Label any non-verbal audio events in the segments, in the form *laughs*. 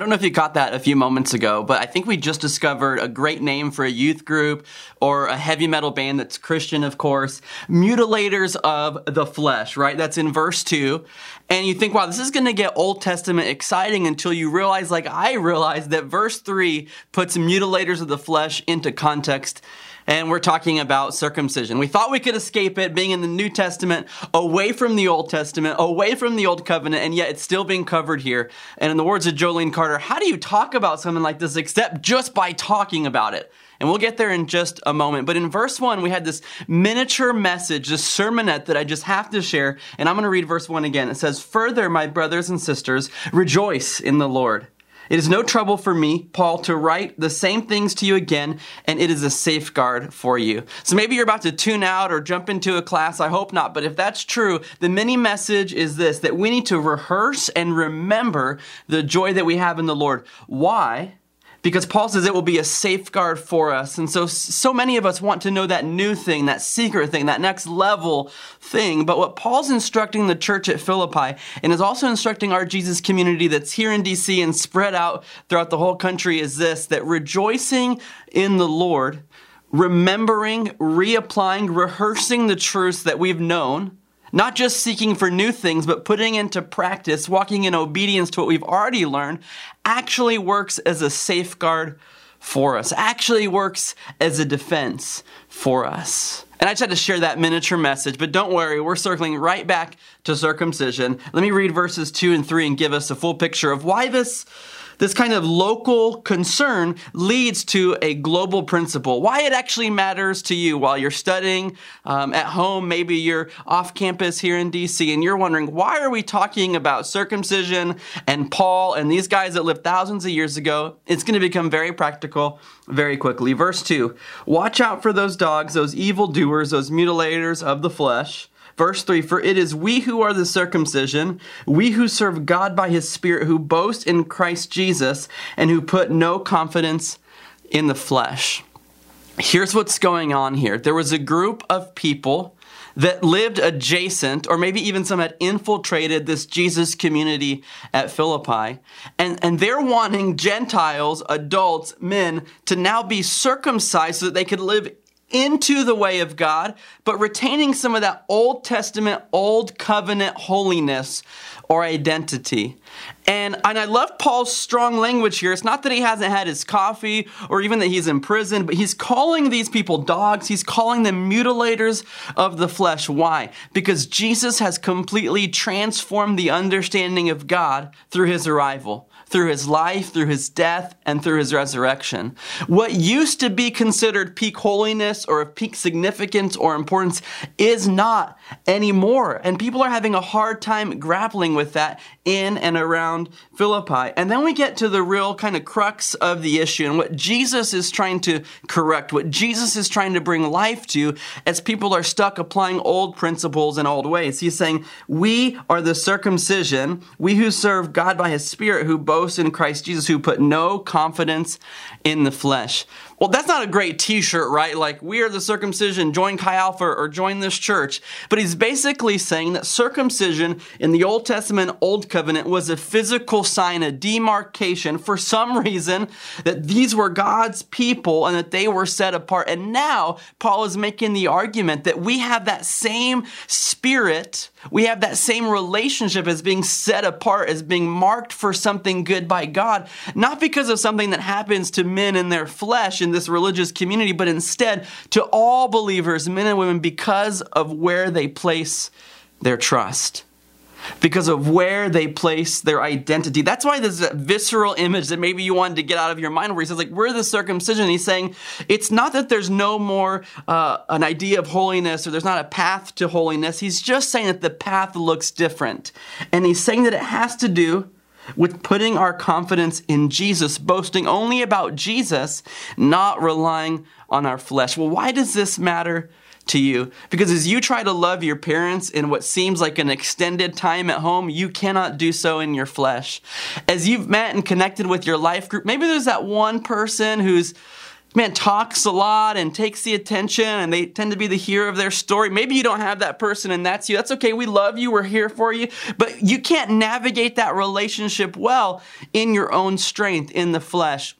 I don't know if you caught that a few moments ago, but I think we just discovered a great name for a youth group or a heavy metal band that's Christian, of course. Mutilators of the flesh, right? That's in verse 2. And you think, wow, this is going to get Old Testament exciting until you realize, like I realized, that verse 3 puts mutilators of the flesh into context and we're talking about circumcision. We thought we could escape it being in the New Testament, away from the Old Testament, away from the Old Covenant, and yet it's still being covered here. And in the words of Jolene Carter, how do you talk about something like this except just by talking about it? And we'll get there in just a moment. But in verse 1, we had this miniature message, this sermonette that I just have to share. And I'm going to read verse 1 again. It says, Further, my brothers and sisters, rejoice in the Lord. It is no trouble for me, Paul, to write the same things to you again, and it is a safeguard for you. So maybe you're about to tune out or jump into a class. I hope not. But if that's true, the mini message is this that we need to rehearse and remember the joy that we have in the Lord. Why? Because Paul says it will be a safeguard for us. And so, so many of us want to know that new thing, that secret thing, that next level thing. But what Paul's instructing the church at Philippi and is also instructing our Jesus community that's here in DC and spread out throughout the whole country is this that rejoicing in the Lord, remembering, reapplying, rehearsing the truths that we've known not just seeking for new things, but putting into practice, walking in obedience to what we've already learned, actually works as a safeguard for us, actually works as a defense for us. And I just had to share that miniature message, but don't worry, we're circling right back to circumcision. Let me read verses 2 and 3 and give us a full picture of why this this kind of local concern leads to a global principle. Why it actually matters to you while you're studying um, at home, maybe you're off campus here in DC, and you're wondering, why are we talking about circumcision and Paul and these guys that lived thousands of years ago? It's going to become very practical very quickly. Verse 2 Watch out for those dogs, those evil doers, those mutilators of the flesh Verse 3 For it is we who are the circumcision, we who serve God by his Spirit, who boast in Christ Jesus, and who put no confidence in the flesh. Here's what's going on here there was a group of people that lived adjacent, or maybe even some had infiltrated this Jesus community at Philippi. And, and they're wanting Gentiles, adults, men, to now be circumcised so that they could live into the way of God, but retaining some of that Old Testament, Old Covenant holiness or identity. And, and I love Paul's strong language here. It's not that he hasn't had his coffee or even that he's in prison, but he's calling these people dogs. He's calling them mutilators of the flesh. Why? Because Jesus has completely transformed the understanding of God through his arrival through his life, through his death, and through his resurrection. What used to be considered peak holiness or of peak significance or importance is not anymore. And people are having a hard time grappling with that in and around Philippi. And then we get to the real kind of crux of the issue and what Jesus is trying to correct, what Jesus is trying to bring life to as people are stuck applying old principles and old ways. He's saying, We are the circumcision, we who serve God by his Spirit, who boast in Christ Jesus, who put no confidence in the flesh. Well, that's not a great t shirt, right? Like, we are the circumcision, join Chi Alpha or join this church. But he's basically saying that circumcision in the Old Testament, Old Covenant, was a physical sign, a demarcation for some reason that these were God's people and that they were set apart. And now Paul is making the argument that we have that same spirit, we have that same relationship as being set apart, as being marked for something good by God, not because of something that happens to men in their flesh in this religious community, but instead to all believers, men and women, because of where they place their trust. Because of where they place their identity. That's why there's a visceral image that maybe you wanted to get out of your mind where he says, like, we're the circumcision. he's saying it's not that there's no more uh, an idea of holiness or there's not a path to holiness. He's just saying that the path looks different. And he's saying that it has to do with putting our confidence in Jesus, boasting only about Jesus, not relying on our flesh. Well, why does this matter to you? Because as you try to love your parents in what seems like an extended time at home, you cannot do so in your flesh. As you've met and connected with your life group, maybe there's that one person who's man talks a lot and takes the attention and they tend to be the hero of their story. Maybe you don't have that person and that's you. That's okay. We love you. We're here for you. But you can't navigate that relationship well in your own strength in the flesh.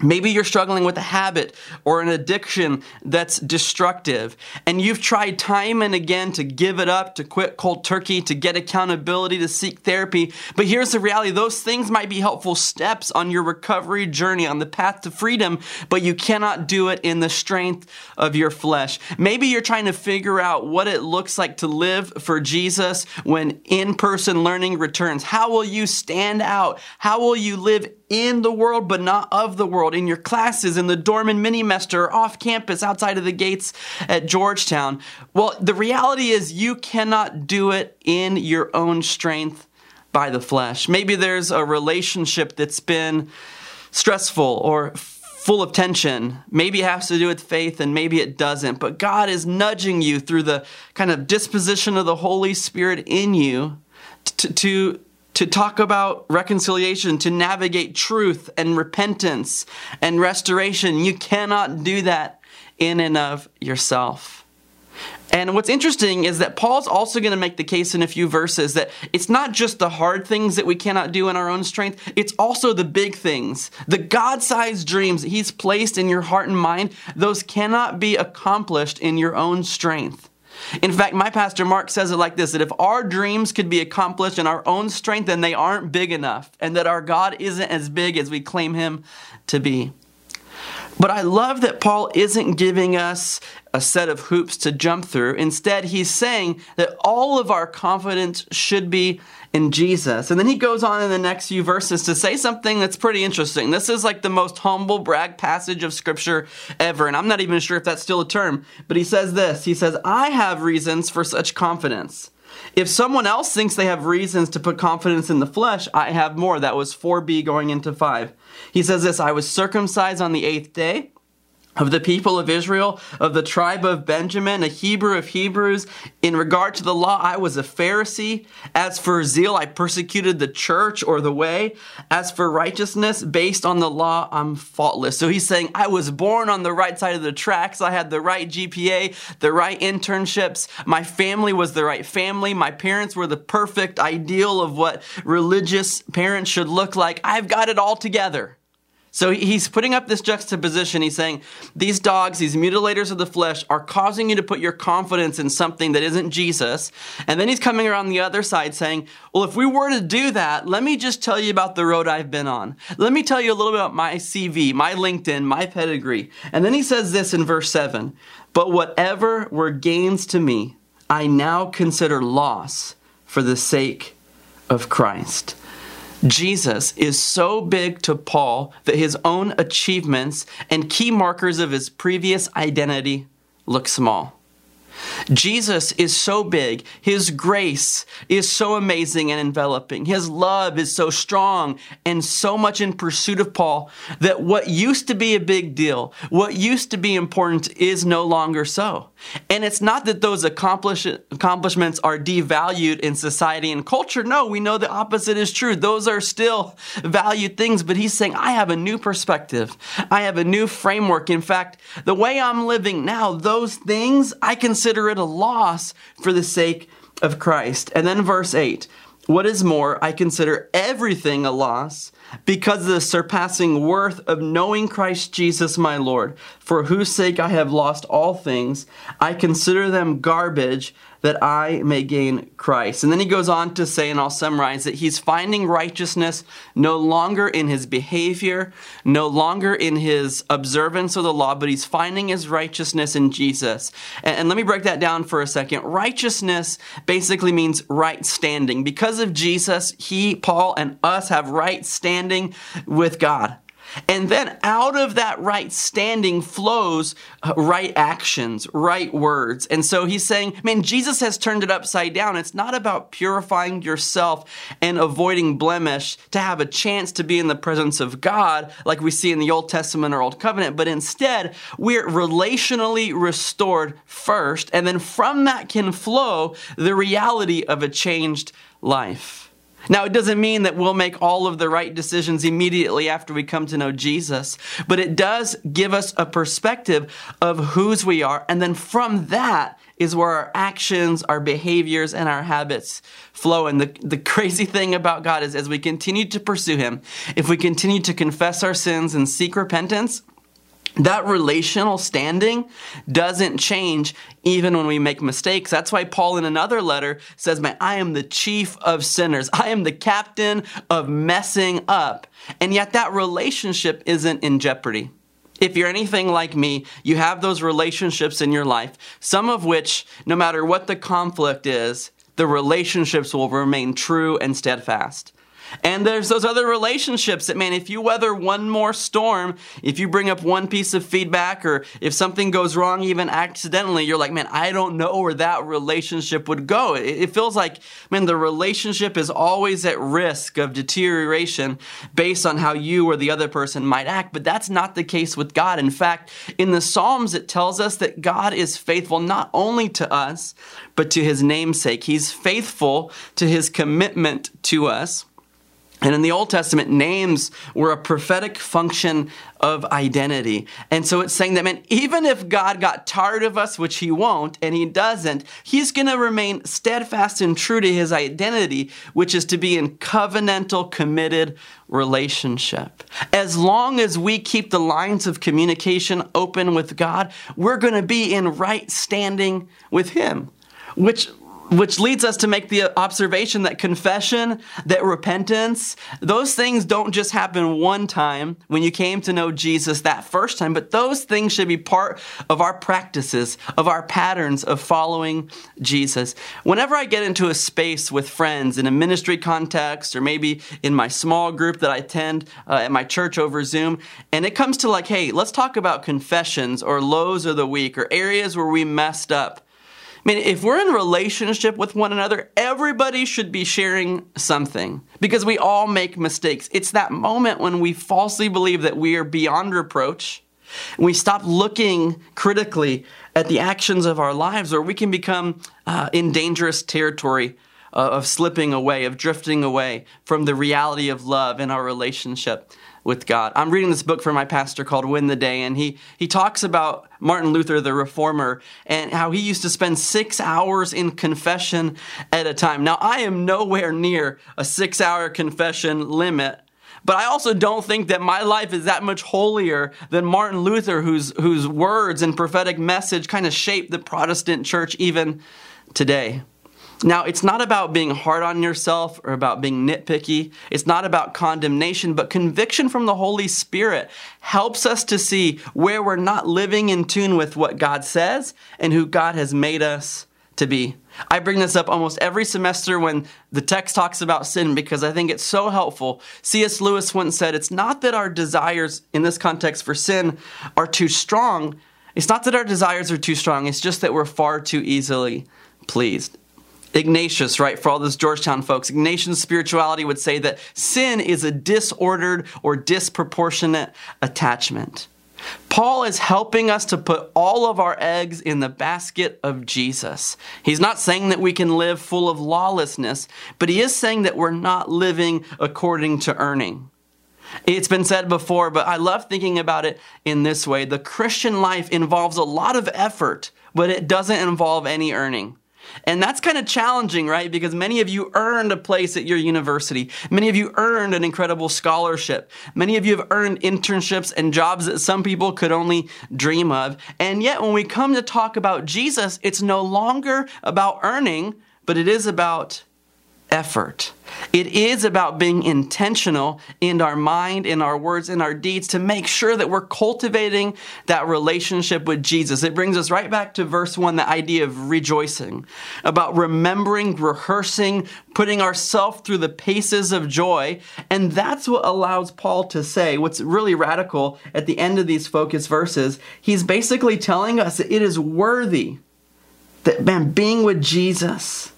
Maybe you're struggling with a habit or an addiction that's destructive, and you've tried time and again to give it up, to quit cold turkey, to get accountability, to seek therapy. But here's the reality those things might be helpful steps on your recovery journey, on the path to freedom, but you cannot do it in the strength of your flesh. Maybe you're trying to figure out what it looks like to live for Jesus when in person learning returns. How will you stand out? How will you live in the world but not of the world, in your classes, in the dorm and mini-mester, off campus, outside of the gates at Georgetown. Well, the reality is you cannot do it in your own strength by the flesh. Maybe there's a relationship that's been stressful or full of tension. Maybe it has to do with faith and maybe it doesn't. But God is nudging you through the kind of disposition of the Holy Spirit in you to, to to talk about reconciliation, to navigate truth and repentance and restoration. You cannot do that in and of yourself. And what's interesting is that Paul's also going to make the case in a few verses that it's not just the hard things that we cannot do in our own strength, it's also the big things. The God sized dreams that he's placed in your heart and mind, those cannot be accomplished in your own strength. In fact, my pastor Mark says it like this that if our dreams could be accomplished in our own strength, then they aren't big enough, and that our God isn't as big as we claim him to be. But I love that Paul isn't giving us a set of hoops to jump through. Instead, he's saying that all of our confidence should be in Jesus. And then he goes on in the next few verses to say something that's pretty interesting. This is like the most humble brag passage of scripture ever. And I'm not even sure if that's still a term, but he says this He says, I have reasons for such confidence. If someone else thinks they have reasons to put confidence in the flesh, I have more. That was 4b going into 5. He says this I was circumcised on the eighth day of the people of Israel, of the tribe of Benjamin, a Hebrew of Hebrews. In regard to the law, I was a Pharisee. As for zeal, I persecuted the church or the way. As for righteousness, based on the law, I'm faultless. So he's saying, I was born on the right side of the tracks. I had the right GPA, the right internships. My family was the right family. My parents were the perfect ideal of what religious parents should look like. I've got it all together. So he's putting up this juxtaposition. He's saying, These dogs, these mutilators of the flesh, are causing you to put your confidence in something that isn't Jesus. And then he's coming around the other side saying, Well, if we were to do that, let me just tell you about the road I've been on. Let me tell you a little bit about my CV, my LinkedIn, my pedigree. And then he says this in verse 7 But whatever were gains to me, I now consider loss for the sake of Christ. Jesus is so big to Paul that his own achievements and key markers of his previous identity look small. Jesus is so big. His grace is so amazing and enveloping. His love is so strong and so much in pursuit of Paul that what used to be a big deal, what used to be important, is no longer so. And it's not that those accomplish- accomplishments are devalued in society and culture. No, we know the opposite is true. Those are still valued things, but he's saying, I have a new perspective. I have a new framework. In fact, the way I'm living now, those things, I consider it a loss for the sake of Christ. And then verse 8 What is more, I consider everything a loss because of the surpassing worth of knowing Christ Jesus my Lord, for whose sake I have lost all things. I consider them garbage that I may gain Christ. And then he goes on to say, and I'll summarize that he's finding righteousness no longer in his behavior, no longer in his observance of the law, but he's finding his righteousness in Jesus. And, and let me break that down for a second. Righteousness basically means right standing. Because of Jesus, he, Paul, and us have right standing with God. And then out of that right standing flows uh, right actions, right words. And so he's saying, man, Jesus has turned it upside down. It's not about purifying yourself and avoiding blemish to have a chance to be in the presence of God, like we see in the Old Testament or Old Covenant, but instead, we're relationally restored first. And then from that can flow the reality of a changed life. Now, it doesn't mean that we'll make all of the right decisions immediately after we come to know Jesus, but it does give us a perspective of whose we are. And then from that is where our actions, our behaviors, and our habits flow. And the, the crazy thing about God is as we continue to pursue Him, if we continue to confess our sins and seek repentance, that relational standing doesn't change even when we make mistakes. That's why Paul in another letter says, Man, I am the chief of sinners. I am the captain of messing up. And yet that relationship isn't in jeopardy. If you're anything like me, you have those relationships in your life, some of which, no matter what the conflict is, the relationships will remain true and steadfast. And there's those other relationships that, man, if you weather one more storm, if you bring up one piece of feedback, or if something goes wrong even accidentally, you're like, man, I don't know where that relationship would go. It, feels like, man, the relationship is always at risk of deterioration based on how you or the other person might act. But that's not the case with God. In fact, in the Psalms, it tells us that God is faithful not only to us, but to his namesake. He's faithful to his commitment to us. And in the Old Testament, names were a prophetic function of identity. And so it's saying that, man, even if God got tired of us, which he won't, and he doesn't, he's going to remain steadfast and true to his identity, which is to be in covenantal, committed relationship. As long as we keep the lines of communication open with God, we're going to be in right standing with him, which which leads us to make the observation that confession, that repentance, those things don't just happen one time when you came to know Jesus that first time, but those things should be part of our practices, of our patterns of following Jesus. Whenever I get into a space with friends in a ministry context, or maybe in my small group that I attend uh, at my church over Zoom, and it comes to like, hey, let's talk about confessions or lows of the week or areas where we messed up. I mean, if we're in relationship with one another, everybody should be sharing something because we all make mistakes. It's that moment when we falsely believe that we are beyond reproach. And we stop looking critically at the actions of our lives, or we can become uh, in dangerous territory uh, of slipping away, of drifting away from the reality of love in our relationship with God. I'm reading this book from my pastor called Win the Day, and he, he talks about Martin Luther, the reformer, and how he used to spend six hours in confession at a time. Now, I am nowhere near a six hour confession limit. But I also don't think that my life is that much holier than Martin Luther, whose, whose words and prophetic message kind of shaped the Protestant church even today. Now, it's not about being hard on yourself or about being nitpicky. It's not about condemnation, but conviction from the Holy Spirit helps us to see where we're not living in tune with what God says and who God has made us to be. I bring this up almost every semester when the text talks about sin because I think it's so helpful. C.S. Lewis once said, It's not that our desires in this context for sin are too strong. It's not that our desires are too strong. It's just that we're far too easily pleased. Ignatius, right, for all those Georgetown folks, Ignatius spirituality would say that sin is a disordered or disproportionate attachment. Paul is helping us to put all of our eggs in the basket of Jesus. He's not saying that we can live full of lawlessness, but he is saying that we're not living according to earning. It's been said before, but I love thinking about it in this way. The Christian life involves a lot of effort, but it doesn't involve any earning. And that's kind of challenging, right? Because many of you earned a place at your university. Many of you earned an incredible scholarship. Many of you have earned internships and jobs that some people could only dream of. And yet, when we come to talk about Jesus, it's no longer about earning, but it is about effort. It is about being intentional in our mind, in our words, in our deeds to make sure that we're cultivating that relationship with Jesus. It brings us right back to verse 1, the idea of rejoicing, about remembering, rehearsing, putting ourselves through the paces of joy. And that's what allows Paul to say what's really radical at the end of these focus verses. He's basically telling us that it is worthy that, man, being with Jesus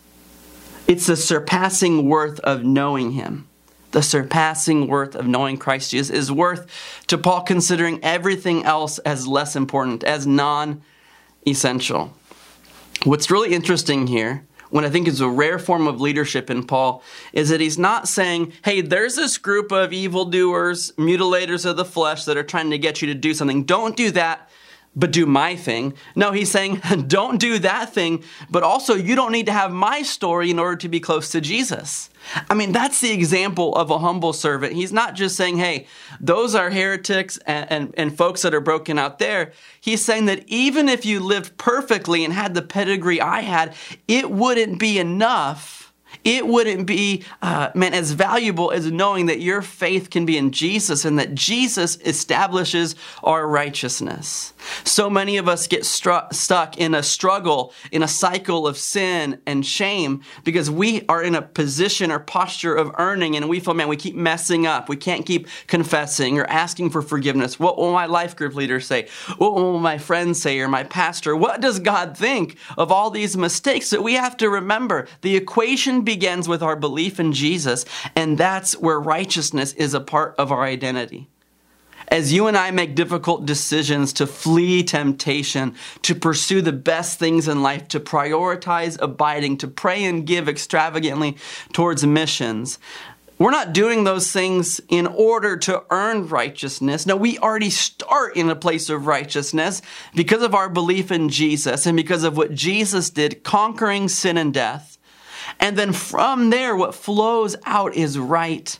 it's the surpassing worth of knowing Him. The surpassing worth of knowing Christ Jesus is worth to Paul considering everything else as less important, as non essential. What's really interesting here, what I think is a rare form of leadership in Paul is that he's not saying, hey, there's this group of evildoers, mutilators of the flesh that are trying to get you to do something. Don't do that but do my thing. No, he's saying, *laughs* don't do that thing, but also you don't need to have my story in order to be close to Jesus. I mean, that's the example of a humble servant. He's not just saying, hey, those are heretics and, and, and folks that are broken out there. He's saying that even if you lived perfectly and had the pedigree I had, it wouldn't be enough it wouldn't be, uh, as valuable as knowing that your faith can be in Jesus and that Jesus establishes our righteousness. So many of us get stru- stuck in a struggle, in a cycle of sin and shame because we are in a position or posture of earning and we feel, man, we keep messing up. We can't keep confessing or asking for forgiveness. What will my life group leader say? What will my friends say or my pastor? What does God think of all these mistakes that we have to remember? The equation begins with our belief in Jesus, and that's where righteousness is a part of our identity. As you and I make difficult decisions to flee temptation, to pursue the best things in life, to prioritize abiding, to pray and give extravagantly towards missions, we're not doing those things in order to earn righteousness. No, we already start in a place of righteousness because of our belief in Jesus and because of what Jesus did, conquering sin and death. And then from there, what flows out is right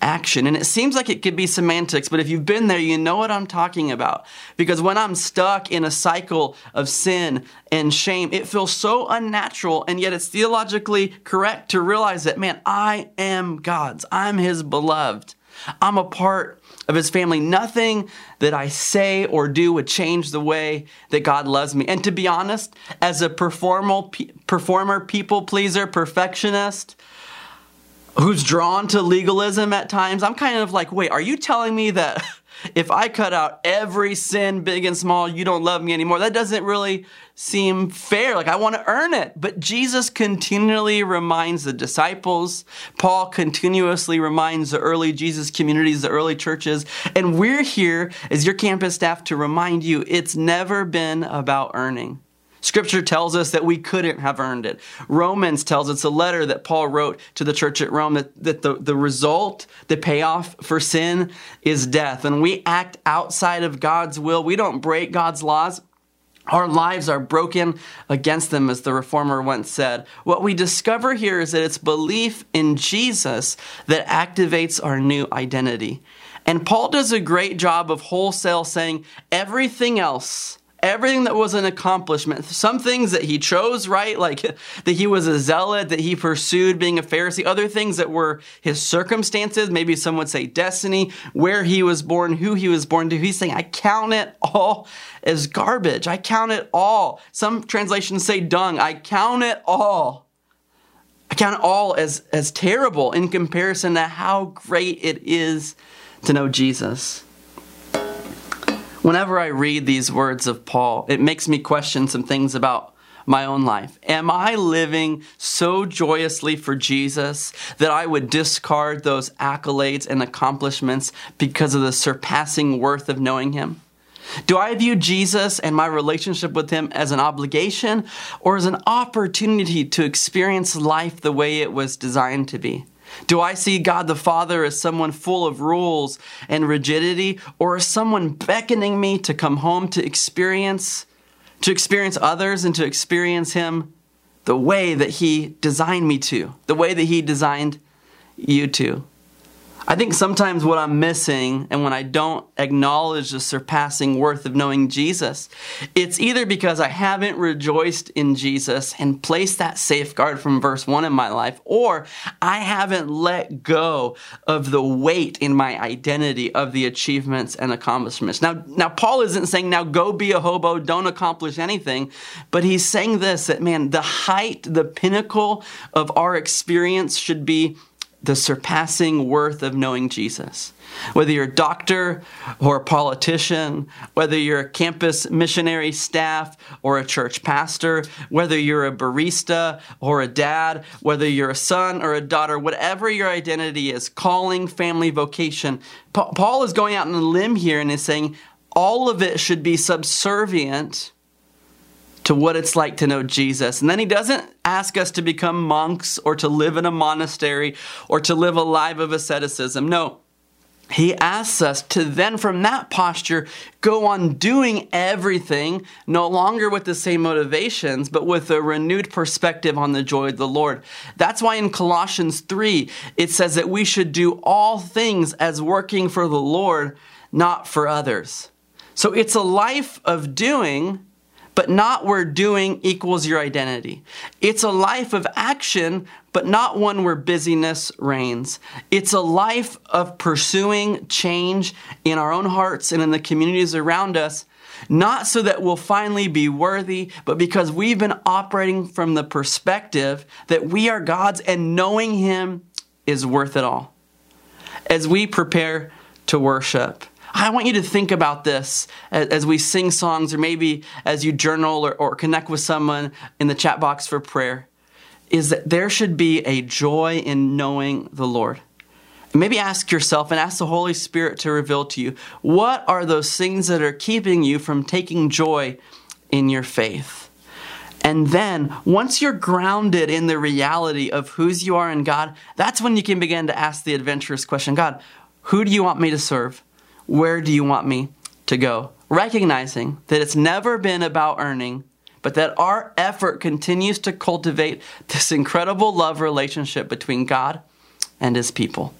action. And it seems like it could be semantics, but if you've been there, you know what I'm talking about. Because when I'm stuck in a cycle of sin and shame, it feels so unnatural, and yet it's theologically correct to realize that, man, I am God's, I'm His beloved. I'm a part of his family. Nothing that I say or do would change the way that God loves me. And to be honest, as a performer, performer people pleaser, perfectionist, who's drawn to legalism at times, I'm kind of like, wait, are you telling me that *laughs* if I cut out every sin, big and small, you don't love me anymore? That doesn't really seem fair. Like I want to earn it. But Jesus continually reminds the disciples. Paul continuously reminds the early Jesus communities, the early churches. And we're here as your campus staff to remind you it's never been about earning. Scripture tells us that we couldn't have earned it. Romans tells us a letter that Paul wrote to the church at Rome that, that the, the result, the payoff for sin is death. And we act outside of God's will. We don't break God's laws. Our lives are broken against them, as the reformer once said. What we discover here is that it's belief in Jesus that activates our new identity. And Paul does a great job of wholesale saying everything else everything that was an accomplishment, some things that he chose, right? Like *laughs* that he was a zealot, that he pursued being a Pharisee, other things that were his circumstances, maybe some would say destiny, where he was born, who he was born to. He's saying, I count it all as garbage. I count it all. Some translations say dung. I count it all. I count it all as, as terrible in comparison to how great it is to know Jesus. Whenever I read these words of Paul, it makes me question some things about my own life. Am I living so joyously for Jesus that I would discard those accolades and accomplishments because of the surpassing worth of knowing Him? Do I view Jesus and my relationship with Him as an obligation or as an opportunity to experience life the way it was designed to be? Do I see God the Father as someone full of rules and rigidity, or as someone beckoning me to come home to experience, to experience others and to experience Him the way that He designed me to, the way that He designed you to? I think sometimes what I'm missing and when I don't acknowledge the surpassing worth of knowing Jesus, it's either because I haven't rejoiced in Jesus and placed that safeguard from verse 1 in my life, or I haven't let go of the weight in my identity of the achievements and accomplishments. Now, now Paul isn't saying now go be a hobo, don't accomplish anything, but he's saying this that man, the height, the pinnacle of our experience should be the surpassing worth of knowing Jesus. Whether you're a doctor or a politician, whether you're a campus missionary staff or a church pastor, whether you're a barista or a dad, whether you're a son or a daughter, whatever your identity is, calling, family, vocation, Paul is going out on a limb here and is saying all of it should be subservient to what it's like to know Jesus. And then he doesn't ask us to become monks or to live in a monastery or to live a life of asceticism. No. He asks us to then, from that posture, go on doing everything, no longer with the same motivations, but with a renewed perspective on the joy of the Lord. That's why in Colossians 3, it says that we should do all things as working for the Lord, not for others. So it's a life of doing but not where doing equals your identity. It's a life of action, but not one where busyness reigns. It's a life of pursuing change in our own hearts and in the communities around us, not so that we'll finally be worthy, but because we've been operating from the perspective that we are God's and knowing Him is worth it all. As we prepare to worship, I want you to think about this as, as we sing songs, or maybe as you journal or, or connect with someone in the chat box for prayer, is that there should be a joy in knowing the Lord. Maybe ask yourself and ask the Holy Spirit to reveal to you what are those things that are keeping you from taking joy in your faith. And then, once you're grounded in the reality of whose you are in God, that's when you can begin to ask the adventurous question God, who do you want me to serve? Where do you want me to go? Recognizing that it's never been about earning, but that our effort continues to cultivate this incredible love relationship between God and His people.